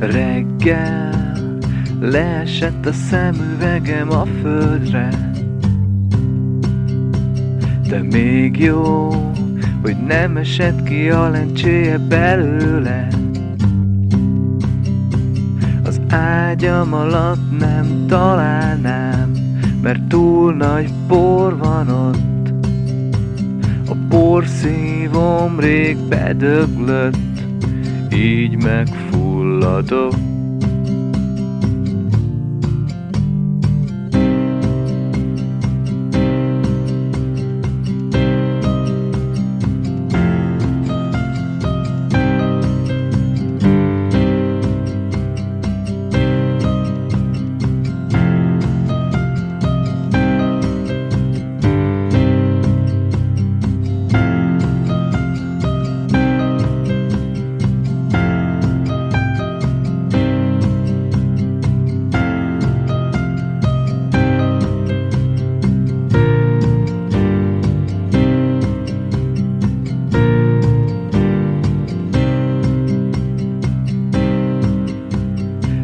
Reggel leesett a szemüvegem a földre. De még jó, hogy nem esett ki a lencséje belőle. Az ágyam alatt nem találnám Mert túl nagy por van ott. A porszívom rég bedöglött Így megfulladok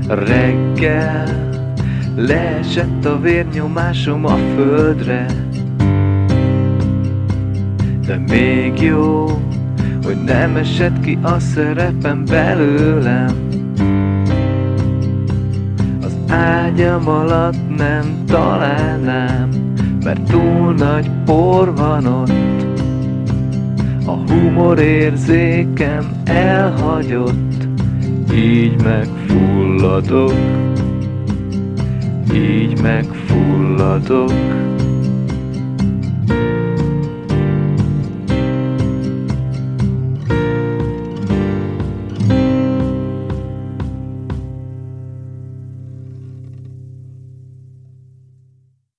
Reggel leesett a vérnyomásom a földre. De még jó, hogy nem esett ki a szerepem belőlem. Az ágyam alatt nem találnám Mert túl nagy por van ott. A humorérzékem elhagyott így megfulladok, így megfulladok.